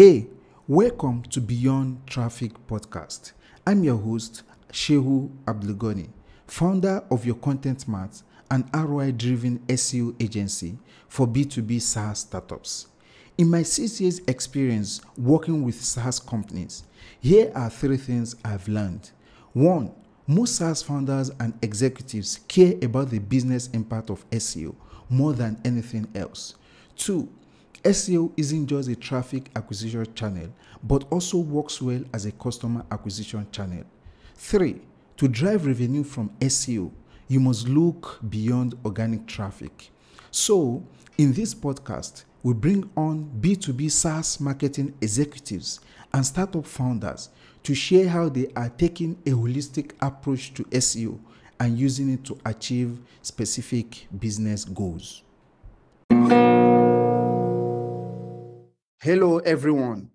Hey, welcome to Beyond Traffic Podcast. I'm your host, Shehu Abdulgoni, founder of your Content Mart, an ROI driven SEO agency for B2B SaaS startups. In my six years' experience working with SaaS companies, here are three things I've learned. One, most SaaS founders and executives care about the business impact of SEO more than anything else. Two, SEO isn't just a traffic acquisition channel, but also works well as a customer acquisition channel. Three, to drive revenue from SEO, you must look beyond organic traffic. So, in this podcast, we bring on B2B SaaS marketing executives and startup founders to share how they are taking a holistic approach to SEO and using it to achieve specific business goals. Hello, everyone.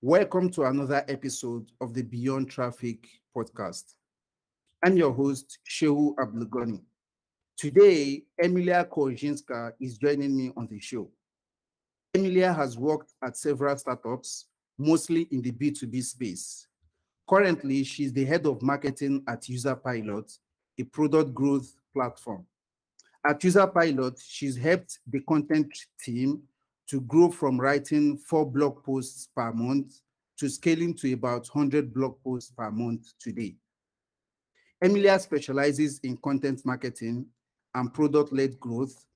Welcome to another episode of the Beyond Traffic podcast. I'm your host, Shehu Abdulgoni. Today, Emilia Korczynska is joining me on the show. Emilia has worked at several startups, mostly in the B2B space. Currently, she's the head of marketing at User Pilot, a product growth platform. At User Pilot, she's helped the content team to grow from writing four blog posts per month to scaling to about 100 blog posts per month today. Emilia specializes in content marketing and product led growth,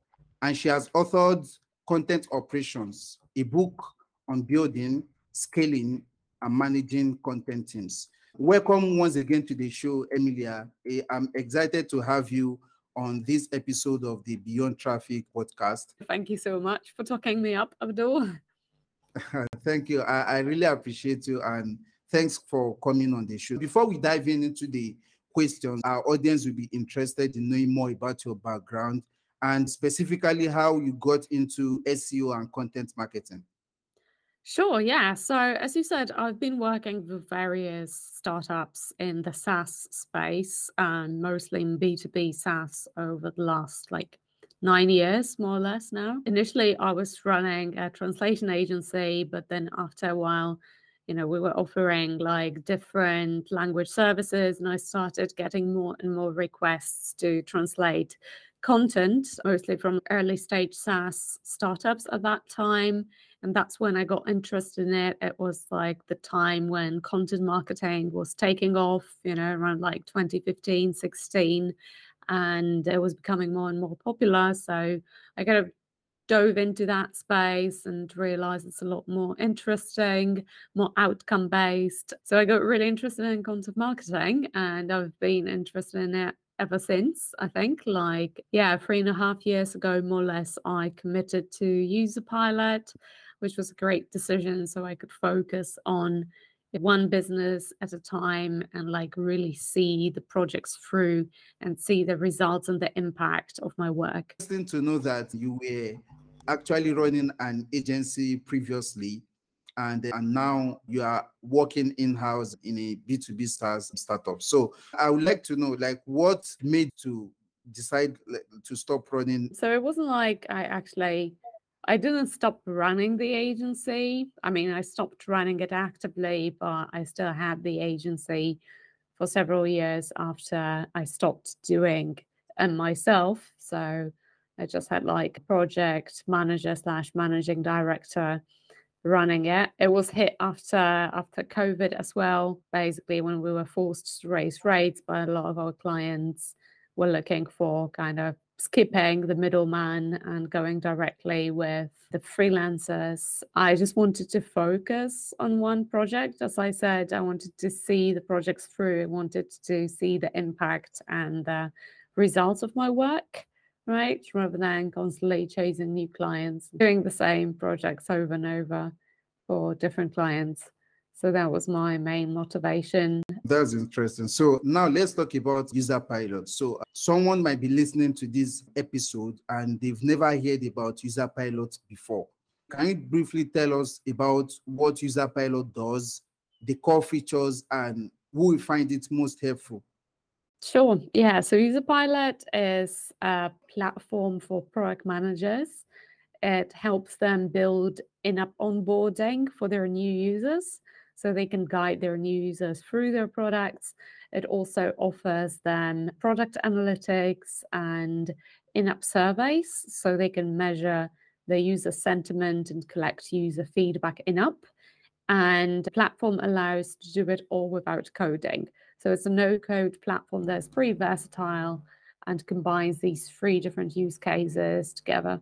and she has authored Content Operations, a book on building, scaling, and managing content teams. Welcome once again to the show, Emilia. I'm excited to have you on this episode of the Beyond Traffic podcast. Thank you so much for talking me up, Abdul. Thank you. I, I, really appreciate you and thanks for coming on the show. Before we dive in into the questions, our audience will be interested in knowing more about your background and specifically how you got into SEO and content marketing. Sure, yeah. So, as you said, I've been working with various startups in the SaaS space and mostly in B2B SaaS over the last like nine years, more or less now. Initially, I was running a translation agency, but then after a while, you know, we were offering like different language services, and I started getting more and more requests to translate content, mostly from early stage SaaS startups at that time and that's when I got interested in it. It was like the time when content marketing was taking off, you know, around like 2015, 16, and it was becoming more and more popular. So I kind of dove into that space and realized it's a lot more interesting, more outcome based. So I got really interested in content marketing and I've been interested in it ever since. I think, like, yeah, three and a half years ago, more or less, I committed to UserPilot which was a great decision. So I could focus on one business at a time and like really see the projects through and see the results and the impact of my work. Interesting to know that you were actually running an agency previously and, and now you are working in-house in a B2B SaaS startup. So I would like to know like what made to decide to stop running? So it wasn't like I actually I didn't stop running the agency. I mean, I stopped running it actively, but I still had the agency for several years after I stopped doing and myself. So I just had like project manager slash managing director running it. It was hit after after COVID as well, basically when we were forced to raise rates, but a lot of our clients were looking for kind of skipping the middleman and going directly with the freelancers. I just wanted to focus on one project. As I said, I wanted to see the projects through. I wanted to see the impact and the results of my work, right? Rather than constantly chasing new clients, doing the same projects over and over for different clients. So that was my main motivation. That's interesting. So now let's talk about UserPilot. So uh, someone might be listening to this episode and they've never heard about UserPilot before. Can you briefly tell us about what user pilot does, the core features, and who will find it most helpful? Sure. Yeah. So user pilot is a platform for product managers It helps them build in app onboarding for their new users so they can guide their new users through their products. It also offers them product analytics and in app surveys so they can measure the user sentiment and collect user feedback in app. And the platform allows to do it all without coding. So it's a no code platform that's pretty versatile and combines these three different use cases together.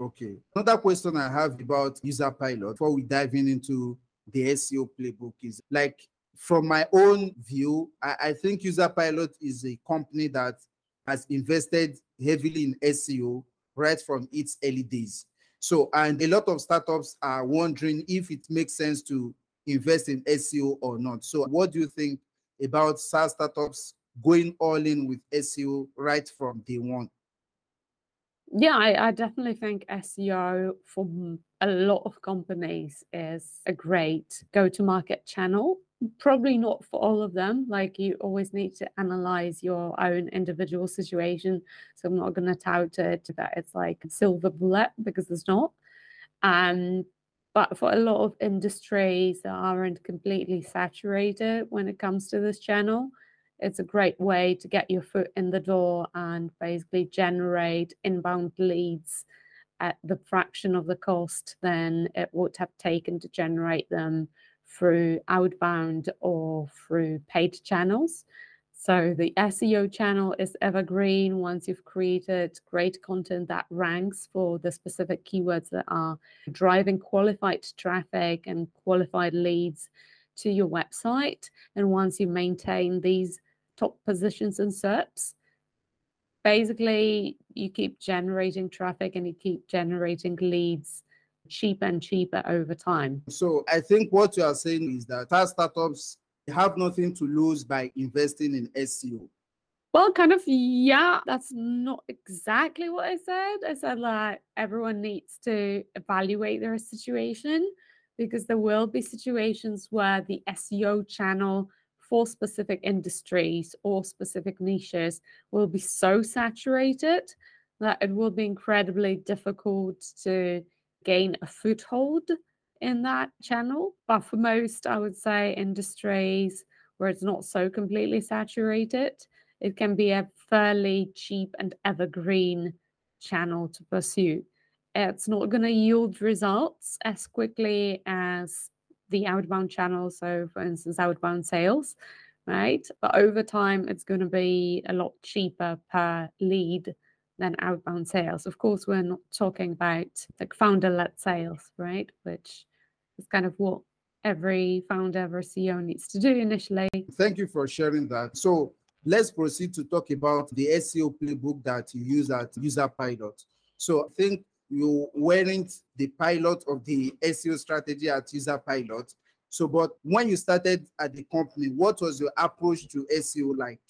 Okay. Another question I have about user pilot before we dive in into the SEO playbook is like from my own view, I, I think user pilot is a company that has invested heavily in SEO right from its early days. So, and a lot of startups are wondering if it makes sense to invest in SEO or not. So, what do you think about SaaS startups going all in with SEO right from day one? Yeah, I, I definitely think SEO for a lot of companies is a great go to market channel. Probably not for all of them. Like you always need to analyze your own individual situation. So I'm not going to tout it that it's like a silver bullet because it's not. Um, but for a lot of industries that aren't completely saturated when it comes to this channel, it's a great way to get your foot in the door and basically generate inbound leads at the fraction of the cost than it would have taken to generate them through outbound or through paid channels. So the SEO channel is evergreen once you've created great content that ranks for the specific keywords that are driving qualified traffic and qualified leads to your website. And once you maintain these top positions in SERPs, basically you keep generating traffic and you keep generating leads cheaper and cheaper over time. So I think what you are saying is that SaaS startups have nothing to lose by investing in SEO. Well, kind of, yeah, that's not exactly what I said. I said that everyone needs to evaluate their situation because there will be situations where the SEO channel for specific industries or specific niches will be so saturated that it will be incredibly difficult to gain a foothold in that channel. But for most, I would say, industries where it's not so completely saturated, it can be a fairly cheap and evergreen channel to pursue. It's not going to yield results as quickly as the outbound channel. So, for instance, outbound sales, right? But over time, it's going to be a lot cheaper per lead than outbound sales. Of course, we're not talking about like founder led sales, right? Which is kind of what every founder, every CEO needs to do initially. Thank you for sharing that. So, let's proceed to talk about the SEO playbook that you use at User Pilot. So, I think you weren't the pilot of the SEO strategy at User Pilot. So, but when you started at the company, what was your approach to SEO like?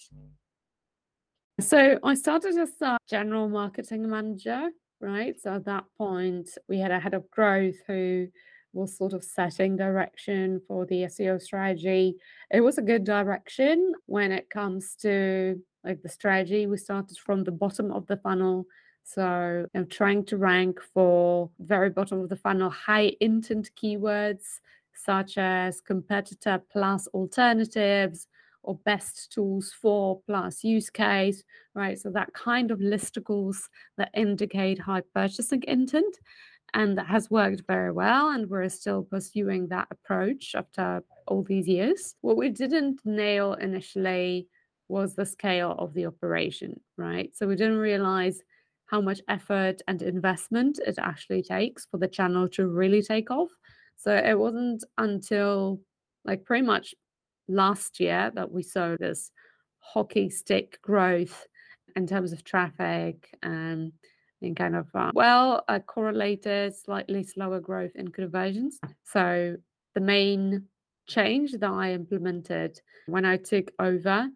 So, I started as a general marketing manager, right? So, at that point, we had a head of growth who was sort of setting direction for the SEO strategy. It was a good direction when it comes to like the strategy. We started from the bottom of the funnel so I'm trying to rank for very bottom of the funnel high intent keywords such as competitor plus alternatives or best tools for plus use case, right? So that kind of listicles that indicate high purchasing intent. And that has worked very well. And we're still pursuing that approach after all these years. What we didn't nail initially was the scale of the operation, right? So we didn't realize how much effort and investment it actually takes for the channel to really take off. So it wasn't until like pretty much last year that we saw this hockey stick growth in terms of traffic and in kind of uh, well uh, correlated slightly slower growth in conversions so the main change that i implemented when i took over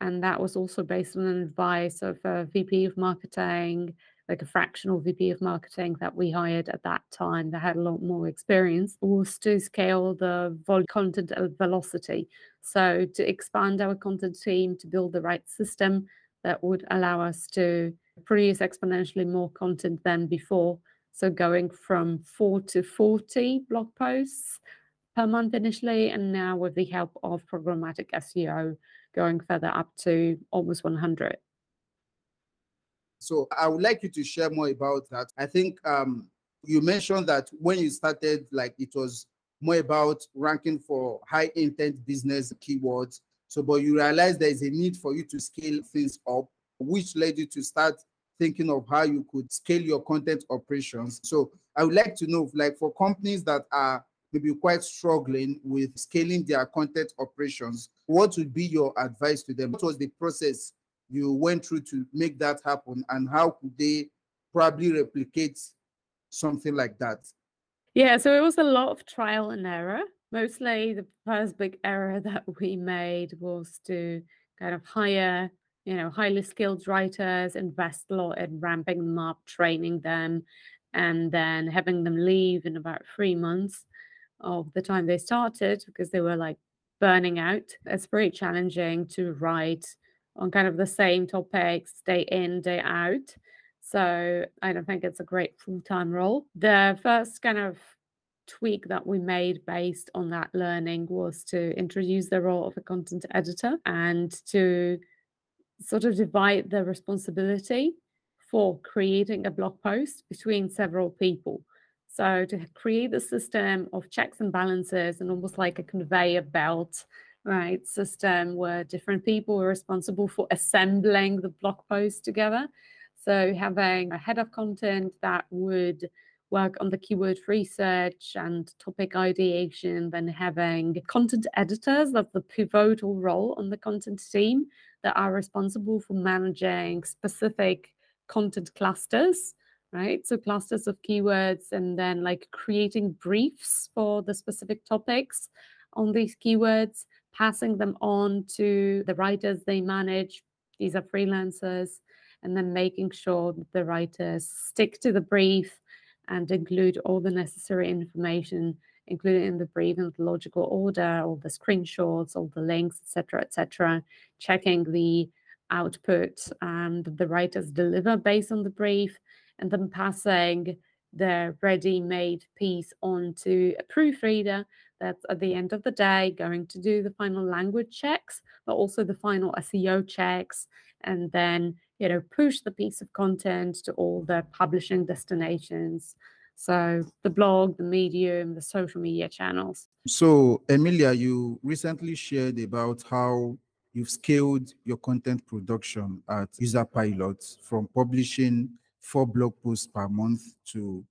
and that was also based on an advice of a VP of marketing, like a fractional VP of marketing that we hired at that time that had a lot more experience, was to scale the vol- content uh, velocity. So to expand our content team to build the right system that would allow us to produce exponentially more content than before. So going from four to 40 blog posts per month initially, and now with the help of programmatic SEO, going further up to almost 100. So I would like you to share more about that. I think um, you mentioned that when you started, like it was more about ranking for high intent business keywords. So, but you realize there is a need for you to scale things up, which led you to start thinking of how you could scale your content operations. So, I would like to know, like for companies that are maybe quite struggling with scaling their content operations, what would be your advice to them? What was the process you went through to make that happen, and how could they probably replicate something like that? Yeah, so it was a lot of trial and error. Mostly the first big error that we made was to kind of hire, you know, highly skilled writers, invest a lot in ramping them up, training them, and then having them leave in about three months of the time they started because they were like burning out. It's very challenging to write on kind of the same topics day in, day out. So I don't think it's a great full time role. The first kind of tweak that we made based on that learning was to introduce the role of a content editor and to sort of divide the responsibility for creating a blog post between several people. So to create the system of checks and balances and almost like a conveyor belt right system where different people were responsible for assembling the blog post together. So having a head of content that would work on the keyword research and topic ideation, then having content editors, that's the pivotal role on the content team that are responsible for managing specific content clusters, right? So clusters of keywords and then like creating briefs for the specific topics on these keywords, passing them on to the writers they manage. These are freelancers and then making sure that the writers stick to the brief and include all the necessary information included in the brief in the logical order, all the screenshots, all the links, etc., etc., checking the output um, that the writers deliver based on the brief, and then passing the ready-made piece on to a proofreader that's at the end of the day going to do the final language checks, but also the final SEO checks, and then you know push the piece of content to all the publishing destinations. So the blog, the medium, the social media channels. So Emilia, you recently shared about how you've scaled your content production at Userpilot from publishing four blog posts per month to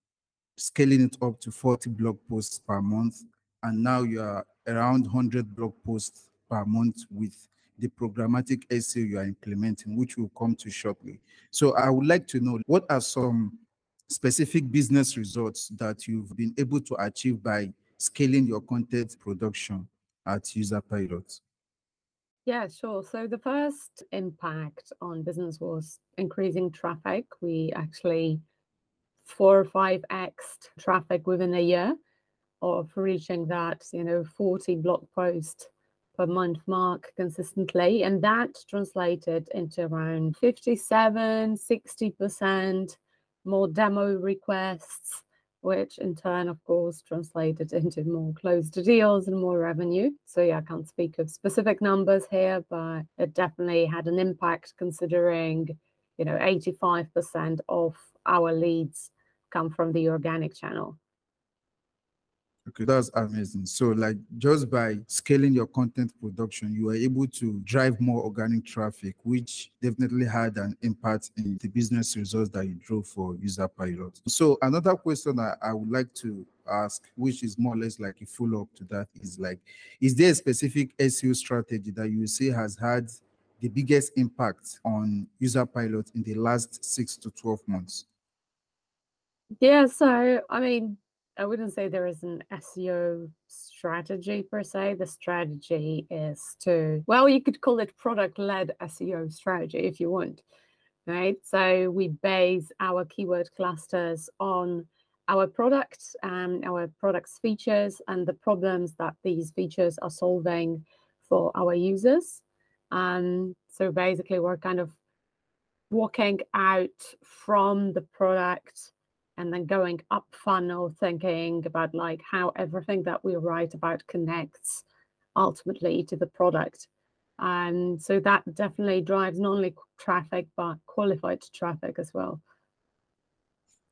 scaling it up to 40 blog posts per month. And now you are around 100 blog posts per month with the programmatic SEO you are implementing, which we'll come to shortly. So I would like to know what are some specific business results that you've been able to achieve by scaling your content production at User Userpilot? Yeah, sure. So the first impact on business was increasing traffic. We actually four or five x traffic within a year of reaching that, you know, 40 blog post per month mark consistently. And that translated into around 57, 60% more demo requests, which in turn, of course, translated into more closed deals and more revenue. So yeah, I can't speak of specific numbers here, but it definitely had an impact considering, you know, 85% of our leads come from the organic channel. Okay, that's amazing. So, like, just by scaling your content production, you were able to drive more organic traffic, which definitely had an impact in the business results that you drove for User Pilot. So, another question I, I would like to ask, which is more or less like a follow up to that, is like, is there a specific SEO strategy that you say has had the biggest impact on User Pilot in the last six to 12 months? Yeah, so I mean, I wouldn't say there is an SEO strategy per se. The strategy is to, well, you could call it product led SEO strategy if you want, right? So we base our keyword clusters on our products and our products features and the problems that these features are solving for our users. Um, so basically, we're kind of walking out from the product and then going up funnel, thinking about like how everything that we write about connects ultimately to the product. And so that definitely drives not only traffic, but qualified traffic as well.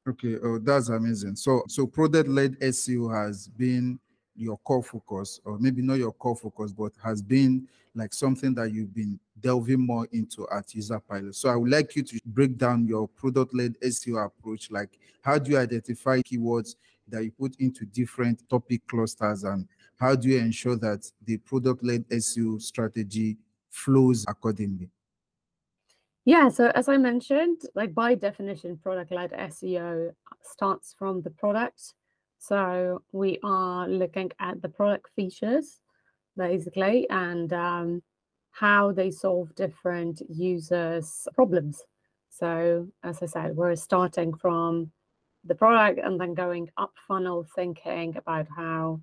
Okay, oh, that's amazing. So, so product-led SEO has been your core focus, or maybe not your core focus, but has been like something that you've been delving more into at Userpilot. So I would like you to break down your product-led SEO approach. Like how do you identify keywords that you put into different topic clusters and how do you ensure that the product-led SEO strategy flows accordingly? Yeah, so as I mentioned, like by definition, product-led SEO starts from the product. So we are looking at the product features, basically, and um, how they solve different users' problems. So as I said, we're starting from the product and then going up funnel, thinking about how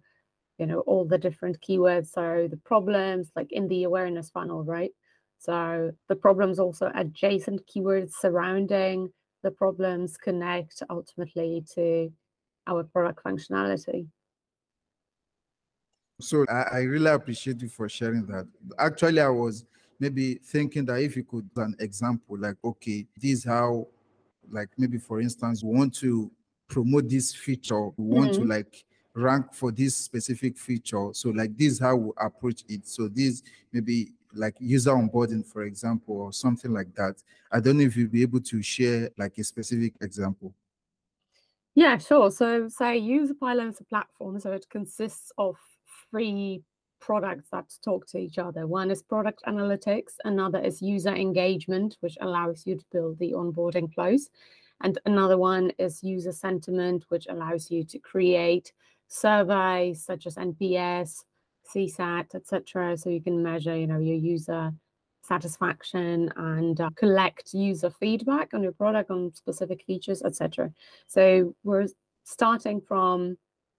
you know all the different keywords so the problems like in the awareness funnel right so the problems also adjacent keywords surrounding the problems connect ultimately to our product functionality so I, I really appreciate you for sharing that actually i was maybe thinking that if you could an example like okay this is how like maybe for instance we want to promote this feature we want mm-hmm. to like rank for this specific feature. So like this is how we approach it. So this maybe like user onboarding, for example, or something like that. I don't know if you'll be able to share like a specific example. Yeah, sure. So say Userpilot is a platform, so it consists of three products that talk to each other. One is product analytics, another is user engagement, which allows you to build the onboarding flows. And another one is user sentiment, which allows you to create surveys such as NPS, CSAT, etc. So you can measure, you know, your user satisfaction and uh, collect user feedback on your product, on specific features, etc. So we're starting from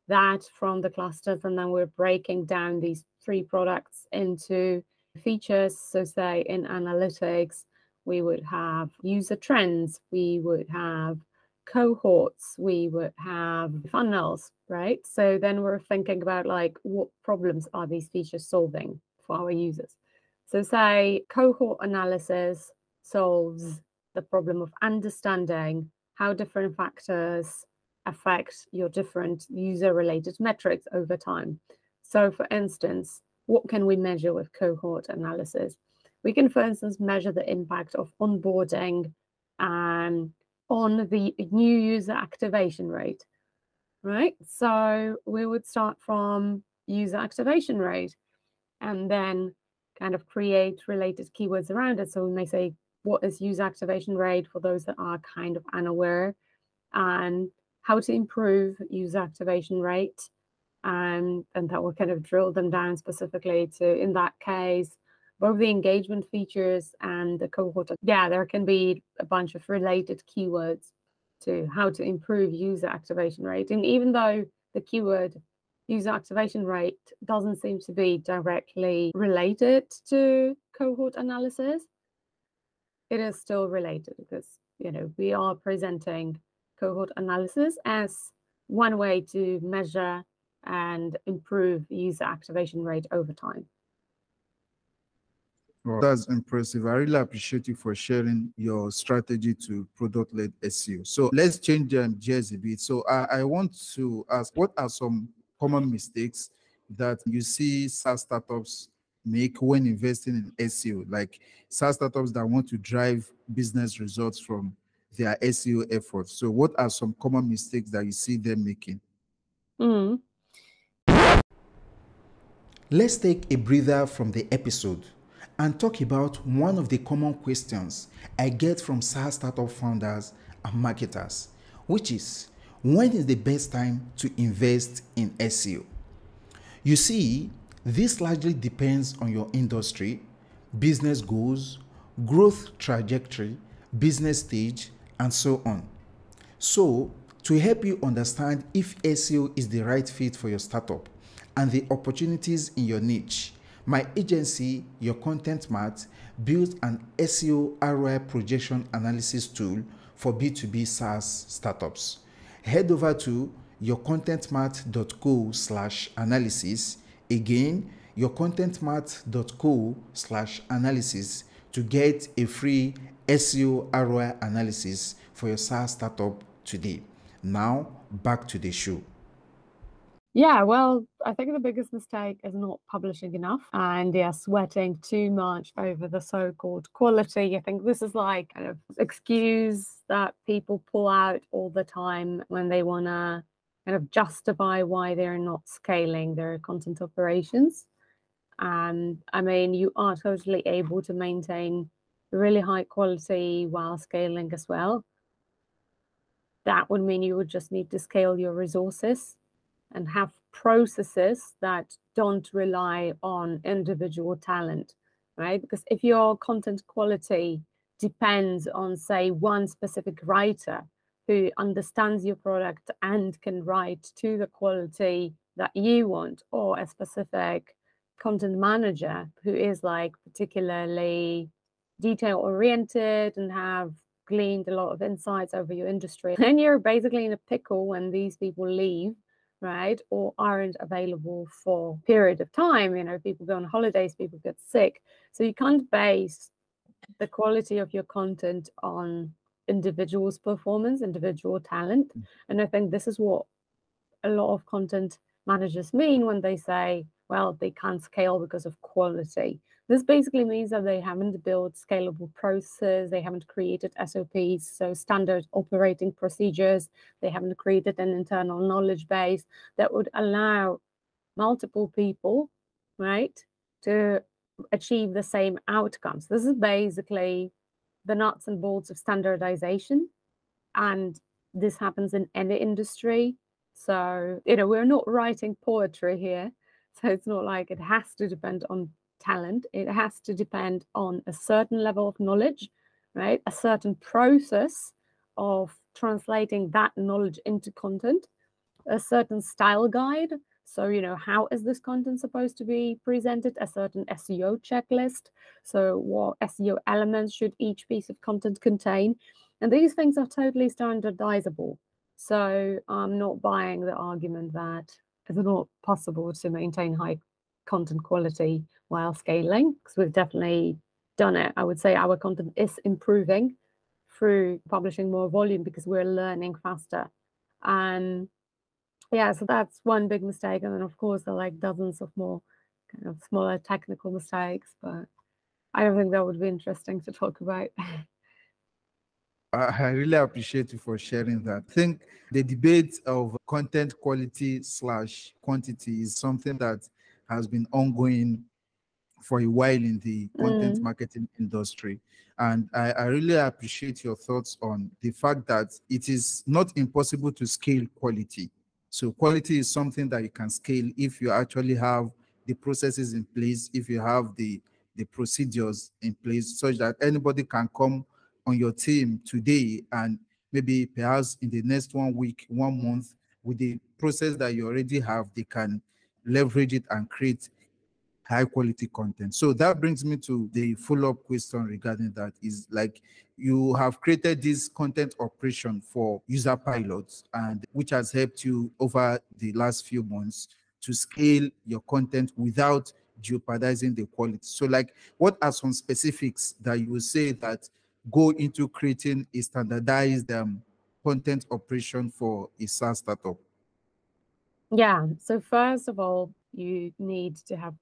that from the clusters, and then we're breaking down these three products into features. So say in analytics, we would have user trends, we would have cohorts, we would have funnels, right? So then we're thinking about like what problems are these features solving for our users? So say cohort analysis solves the problem of understanding how different factors affect your different user related metrics over time. So for instance, what can we measure with cohort analysis? We can, for instance, measure the impact of onboarding and on the new user activation rate, right? So we would start from user activation rate and then kind of create related keywords around it. So we may say, what is user activation rate for those that are kind of unaware and how to improve user activation rate. And, and that will kind of drill them down specifically to, in that case, both the engagement features and the cohort. Yeah, there can be a bunch of related keywords to how to improve user activation rate. And even though the keyword user activation rate doesn't seem to be directly related to cohort analysis, it is still related because you know we are presenting cohort analysis as one way to measure and improve user activation rate over time. Wow. That's impressive. I really appreciate you for sharing your strategy to product-led SEO. So let's change um, gears a bit. So I, I want to ask, what are some common mistakes that you see SaaS startups make when investing in SEO? Like SaaS startups that want to drive business results from their SEO efforts. So what are some common mistakes that you see them making? Mm. Let's take a breather from the episode and talk about one of the common questions I get from SaaS startup founders and marketers, which is when is the best time to invest in SEO? You see, this largely depends on your industry, business goals, growth trajectory, business stage, and so on. So, to help you understand if SEO is the right fit for your startup and the opportunities in your niche, My agency, Your Content Mart, built an SEO ROI projection analysis tool for B2B SaaS startups. Head over to yourcontentmart.co slash analysis. Again, yourcontentmart.co slash analysis to get a free SEO ROI analysis for your SaaS startup today. Now, back to the show. Yeah, well, I think the biggest mistake is not publishing enough and yeah, sweating too much over the so-called quality. I think this is like kind of excuse that people pull out all the time when they want to kind of justify why they're not scaling their content operations. And I mean, you are totally able to maintain really high quality while scaling as well. That would mean you would just need to scale your resources and have processes that don't rely on individual talent, right? Because if your content quality depends on, say, one specific writer who understands your product and can write to the quality that you want, or a specific content manager who is like particularly detail oriented and have gleaned a lot of insights over your industry, then you're basically in a pickle when these people leave right or aren't available for period of time you know people go on holidays people get sick. So you can't base the quality of your content on individuals performance individual talent. Mm. and i think this is what a lot of content managers mean when they say well they can't scale because of quality this basically means that they haven't built scalable processes, they haven't created SOPs, so standard operating procedures, they haven't created an internal knowledge base that would allow multiple people, right, to achieve the same outcomes. This is basically the nuts and bolts of standardization. And this happens in any industry. So, you know, we're not writing poetry here. So it's not like it has to depend on talent. It has to depend on a certain level of knowledge, right? A certain process of translating that knowledge into content, a certain style guide. So, you know, how is this content supposed to be presented? A certain SEO checklist. So, what SEO elements should each piece of content contain? And these things are totally standardizable. So, I'm not buying the argument that it's not possible to maintain high content quality while scaling because we've definitely done it. I would say our content is improving through publishing more volume because we're learning faster. And yeah, so that's one big mistake. And then of course there are like dozens of more kind of smaller technical mistakes, but I don't think that would be interesting to talk about. I really appreciate you for sharing that. I think the debate of content quality slash quantity is something that has been ongoing for a while in the content mm. marketing industry. And I, I, really appreciate your thoughts on the fact that it is not impossible to scale quality. So quality is something that you can scale if you actually have the processes in place, if you have the, the procedures in place, such that anybody can come on your team today and maybe perhaps in the next one week, one month, with the process that you already have, they can leverage it and create high quality content. So that brings me to the follow up question regarding that is like you have created this content operation for user pilots and which has helped you over the last few months to scale your content without jeopardizing the quality. So like what are some specifics that you would say that go into creating a standardized um, content operation for a SaaS startup? Yeah. So first of all, you need to have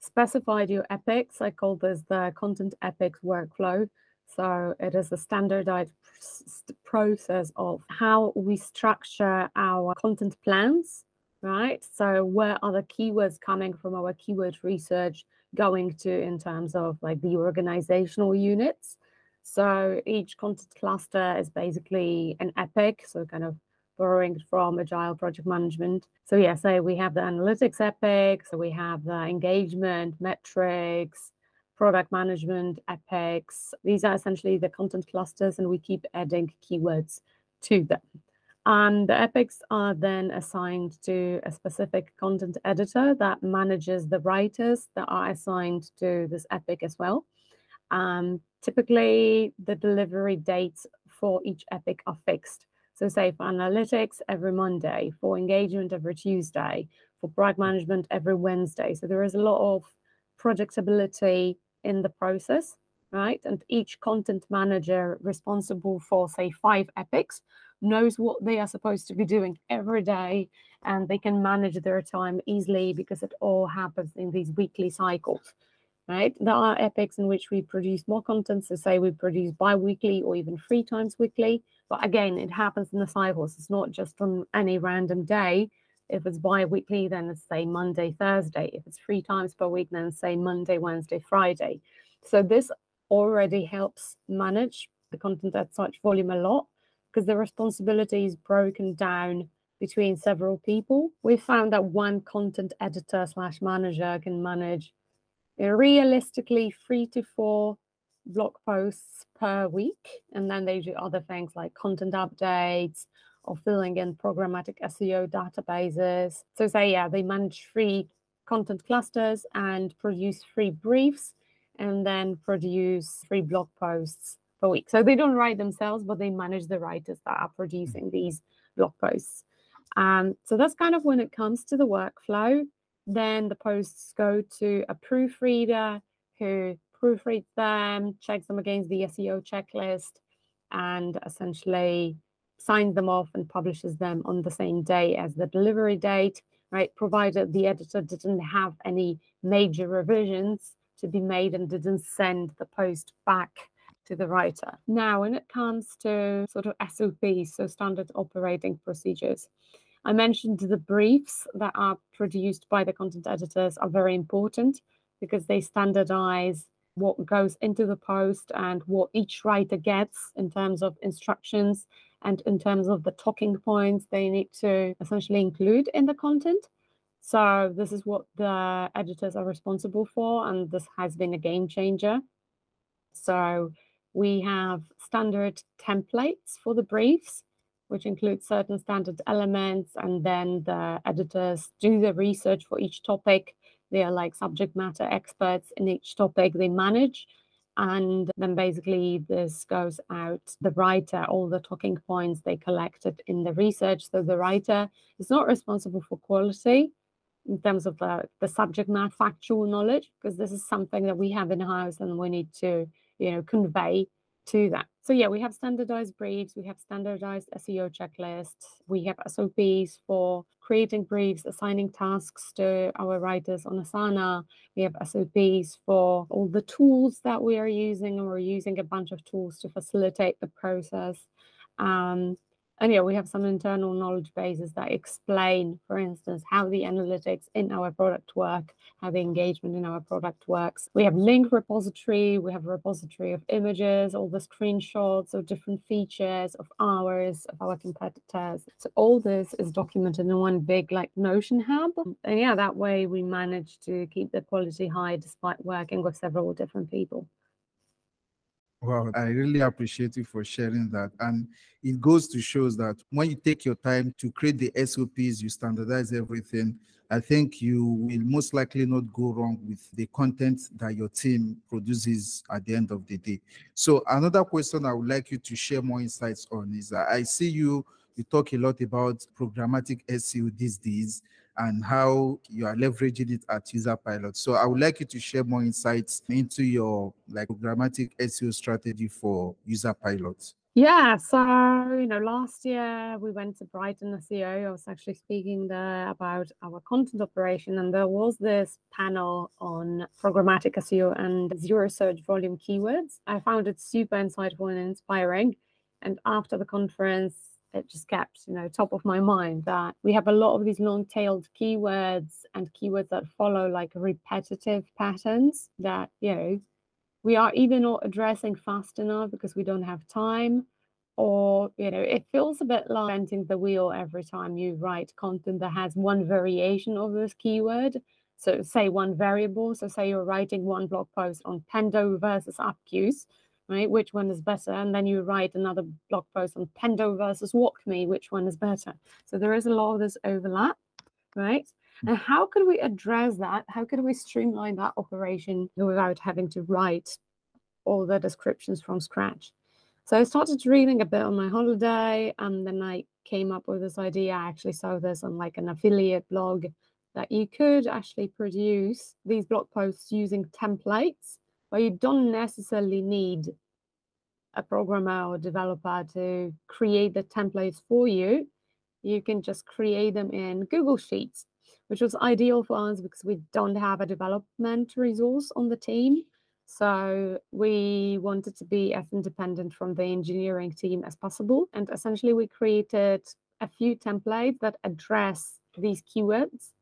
specified your epics. I call this the content epics workflow. So it is a standardized process of how we structure our content plans, right? So where are the keywords coming from our keyword research going to in terms of like the organizational units? So each content cluster is basically an epic, so kind of borrowing from agile project management. So yeah, so we have the analytics epic, so we have the engagement metrics, product management epics. These are essentially the content clusters, and we keep adding keywords to them. And the epics are then assigned to a specific content editor that manages the writers that are assigned to this epic as well. Um, typically, the delivery dates for each epic are fixed. So, say for analytics, every Monday, for engagement, every Tuesday, for brag mm. management, every Wednesday. So, there is a lot of projectability in the process, right? And each content manager responsible for, say, five epics knows what they are supposed to be doing every day and they can manage their time easily because it all happens in these weekly cycles right? There are epics in which we produce more content. So say we produce bi-weekly or even three times weekly. But again, it happens in the cycles. It's not just on any random day. If it's bi-weekly, then it's say Monday, Thursday. If it's three times per week, then say Monday, Wednesday, Friday. So this already helps manage the content at such volume a lot because the responsibility is broken down between several people. We found that one content editor slash manager can manage realistically three to four blog posts per week. And then they do other things like content updates or filling in programmatic SEO databases. So say, yeah, they manage free content clusters and produce free briefs and then produce free blog posts per week. So they don't write themselves, but they manage the writers that are producing these blog posts. Um, so that's kind of when it comes to the workflow. Then the posts go to a proofreader who proofreads them, checks them against the SEO checklist, and essentially signs them off and publishes them on the same day as the delivery date, right? Provided the editor didn't have any major revisions to be made and didn't send the post back to the writer. Now, when it comes to sort of SOPs, so standard operating procedures, I mentioned the briefs that are produced by the content editors are very important because they standardize what goes into the post and what each writer gets in terms of instructions and in terms of the talking points they need to essentially include in the content. So this is what the editors are responsible for, and this has been a game changer. So we have standard templates for the briefs which include certain standard elements, and then the editors do the research for each topic. They are like subject matter experts in each topic they manage. And then basically this goes out the writer, all the talking points they collected in the research. So the writer is not responsible for quality in terms of the, the subject matter factual knowledge, because this is something that we have in house and we need to, you know, convey to that. So yeah, we have standardized briefs, we have standardized SEO checklists, we have SOPs for creating briefs, assigning tasks to our writers on Asana. We have SOPs for all the tools that we are using, and we're using a bunch of tools to facilitate the process. Um, and yeah, we have some internal knowledge bases that explain, for instance, how the analytics in our product work, how the engagement in our product works. We have link repository, we have a repository of images, all the screenshots of different features of ours, of our competitors. So all this is documented in one big like Notion hub. And yeah, that way we manage to keep the quality high despite working with several different people. Wow, I really appreciate you for sharing that. And it goes to shows that when you take your time to create the SOPs, you standardize everything. I think you will most likely not go wrong with the content that your team produces at the end of the day. So another question I would like you to share more insights on is I see you you talk a lot about programmatic SEO these days and how you are leveraging it at user pilot So I would like you to share more insights into your like programmatic SEO strategy for user pilot Yeah, so you know, last year we went to Brighton SEO. I was actually speaking there about our content operation, and there was this panel on programmatic SEO and zero search volume keywords. I found it super insightful and inspiring. And after the conference, it just kept you know top of my mind that we have a lot of these long-tailed keywords and keywords that follow like repetitive patterns that you know we are either not addressing fast enough because we don't have time or you know it feels a bit like inventing the wheel every time you write content that has one variation of this keyword. So say one variable. So say you're writing one blog post on pendo versus Appcues right? Which one is better? And then you write another blog post on Pendo versus WalkMe, which one is better? So there is a lot of this overlap, right? Mm. And how could we address that? How could we streamline that operation without having to write all the descriptions from scratch? So I started reading a bit on my holiday, and then I came up with this idea. I actually saw this on like an affiliate blog that you could actually produce these blog posts using templates, but you don't necessarily need a programmer or developer to create the templates for you. You can just create them in Google Sheets which was ideal for us because we don't have a development resource on the team. So we wanted to be as independent from the engineering team as possible. And essentially, we created a few templates that address these keywords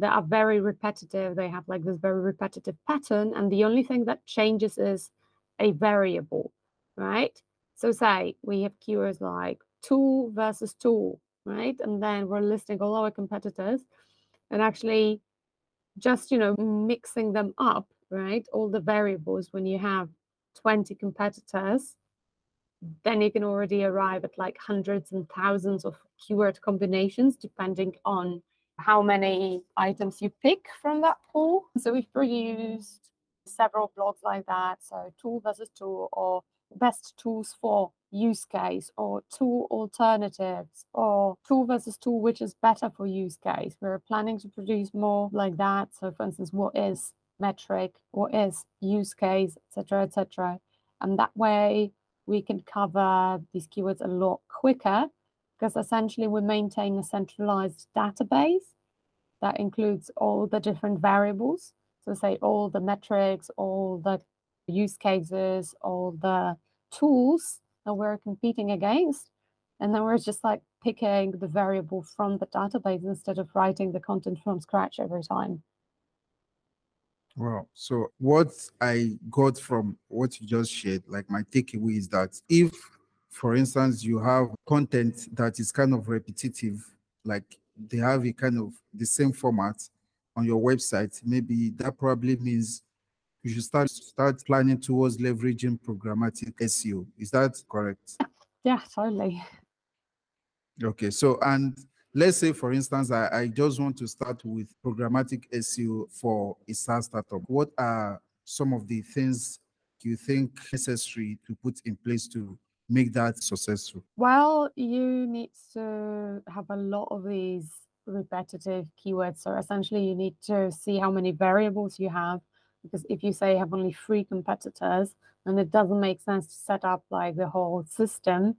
that are very repetitive. They have like this very repetitive pattern. And the only thing that changes is a variable, right? So, say we have keywords like tool versus tool, right? And then we're listing all our competitors and actually just you know mixing them up right all the variables when you have 20 competitors then you can already arrive at like hundreds and thousands of keyword combinations depending on how many items you pick from that pool. So we've produced several blogs like that. So tool versus tool or best tools for use case or tool alternatives or tool versus tool which is better for use case. We're planning to produce more like that. So for instance what is metric what is use case etc etc and that way we can cover these keywords a lot quicker because essentially we maintain a centralized database that includes all the different variables so say all the metrics all the use cases all the tools that we're competing against. And then we're just like picking the variable from the database instead of writing the content from scratch every time. Wow. So what I got from what you just shared, like my takeaway is that if, for instance, you have content that is kind of repetitive, like they have a kind of the same format on your website, maybe that probably means you should start start planning towards leveraging programmatic SEO. Is that correct? Yeah, totally. Okay, so and let's say for instance, I, I just want to start with programmatic SEO for a SaaS startup. What are some of the things you think necessary to put in place to make that successful? Well, you need to have a lot of these repetitive keywords. So essentially, you need to see how many variables you have because if you say you have only three competitors, then it doesn't make sense to set up like the whole system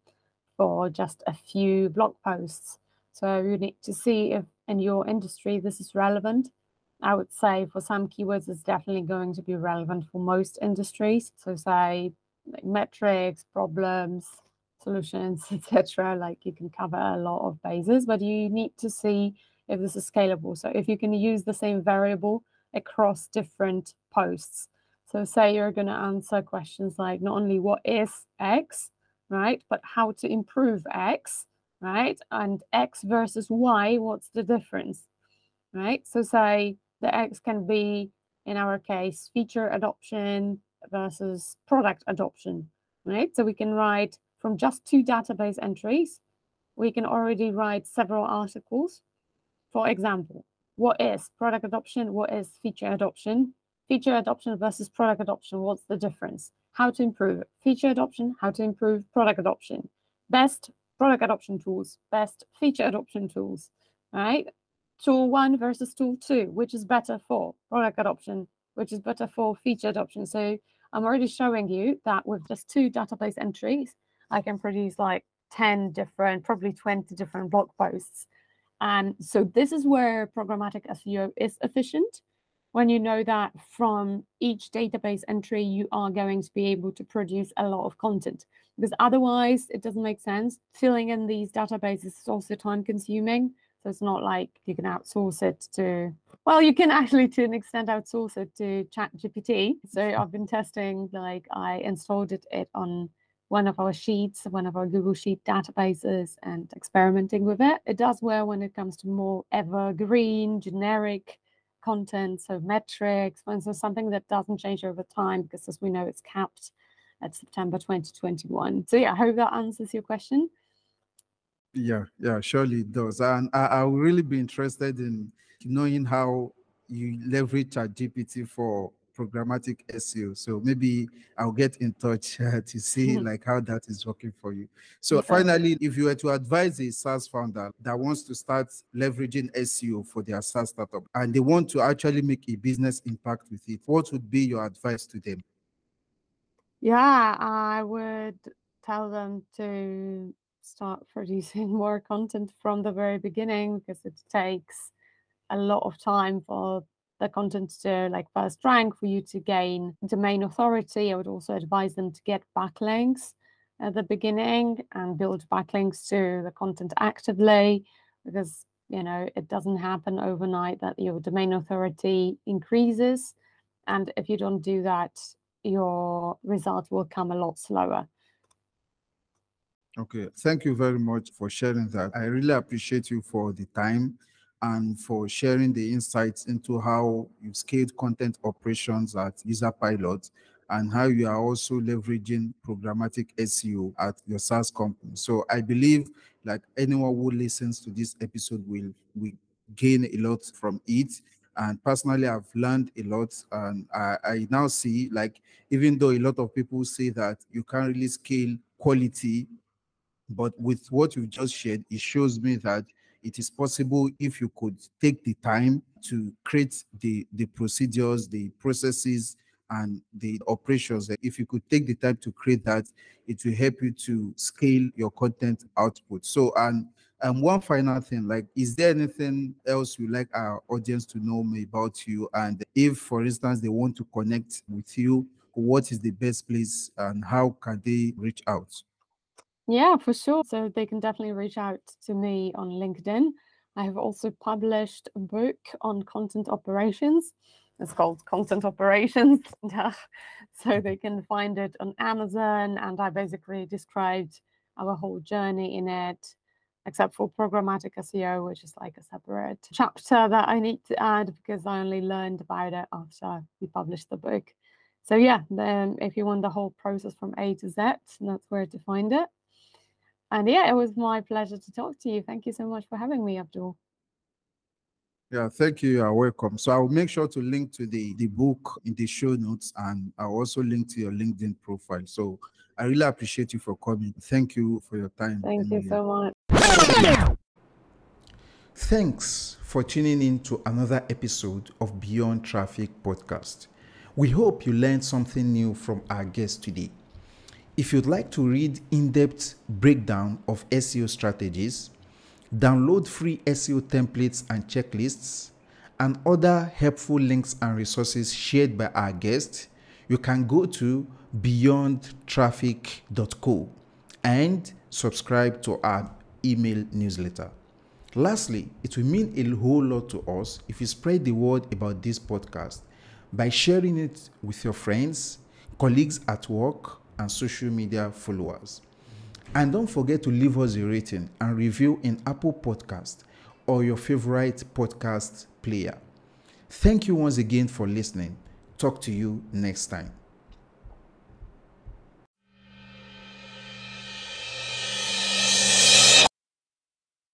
for just a few blog posts. So you need to see if in your industry this is relevant. I would say for some keywords, it's definitely going to be relevant for most industries. So say like metrics, problems, solutions, etc. Like you can cover a lot of bases, but you need to see if this is scalable. So if you can use the same variable across different posts. So say you're going to answer questions like not only what is X, right, but how to improve X, right? And X versus Y, what's the difference, right? So say the X can be, in our case, feature adoption versus product adoption, right? So we can write from just two database entries, we can already write several articles. For example, what is product adoption? What is feature adoption? Feature adoption versus product adoption, what's the difference? How to improve feature adoption, how to improve product adoption. Best product adoption tools, best feature adoption tools, right? Tool one versus tool two, which is better for product adoption, which is better for feature adoption. So I'm already showing you that with just two database entries, I can produce like 10 different, probably 20 different blog posts and so this is where programmatic SEO is efficient when you know that from each database entry, you are going to be able to produce a lot of content because otherwise it doesn't make sense. Filling in these databases is also time consuming. So it's not like you can outsource it to, well, you can actually to an extent outsource it to Chat GPT. So I've been testing, like I installed it, it on one of our sheets, one of our Google Sheet databases, and experimenting with it. It does well when it comes to more evergreen, generic content, so metrics, for instance, something that doesn't change over time, because as we know, it's capped at September 2021. So yeah, I hope that answers your question. Yeah, yeah, surely it does. And I, I will really be interested in knowing how you leverage ChatGPT for programmatic SEO. So maybe I'll get in touch uh, to see like how that is working for you. So okay. finally, if you were to advise a SaaS founder that wants to start leveraging SEO for their SaaS startup and they want to actually make a business impact with it, what would be your advice to them? Yeah, I would tell them to start producing more content from the very beginning because it takes a lot of time for the content to like first rank for you to gain domain authority. I would also advise them to get backlinks at the beginning and build backlinks to the content actively because you know it doesn't happen overnight that your domain authority increases and if you don't do that your results will come a lot slower okay thank you very much for sharing that i really appreciate you for the time and for sharing the insights into how you've scaled content operations at Userpilot and how you are also leveraging programmatic SEO at your SaaS company. So I believe like anyone who listens to this episode will will gain a lot from it. And personally, I've learned a lot. And I, I now see like even though a lot of people say that you can't really scale quality, but with what you just shared, it shows me that it is possible if you could take the time to create the, the procedures, the processes, and the operations. If you could take the time to create that, it will help you to scale your content output. So, and and one final thing, like, is there anything else you like our audience to know about you? And if, for instance, they want to connect with you, what is the best place and how can they reach out? Yeah, for sure. So they can definitely reach out to me on LinkedIn. I have also published a book on content operations. It's called Content Operations. Uh, so they can find it on Amazon. And I basically described our whole journey in it, except for programmatic SEO, which is like a separate chapter that I need to add because I only learned about it after we published the book. So yeah, then if you want the whole process from A to Z, that's where to find it. And yeah, it was my pleasure to talk to you. Thank you so much for having me, Abdul. Yeah, thank you. You're welcome. So I'll make sure to link to the, the book in the show notes and I'll also link to your LinkedIn profile. So I really appreciate you for coming. Thank you for your time. Thank Emilia. you so much. Thanks for tuning in to another episode of Beyond Traffic podcast. We hope you learned something new from our guest today. If you'd like to read in-depth breakdown of SEO strategies, download free SEO templates and checklists, and other helpful links and resources shared by our guests, you can go to beyondtraffic.co and subscribe to our email newsletter. Lastly, it will mean a whole lot to us if you spread the word about this podcast by sharing it with your friends, colleagues at work, and social media followers. And don't forget to leave us a rating and review in Apple Podcast or your favorite podcast player. Thank you once again for listening. Talk to you next time.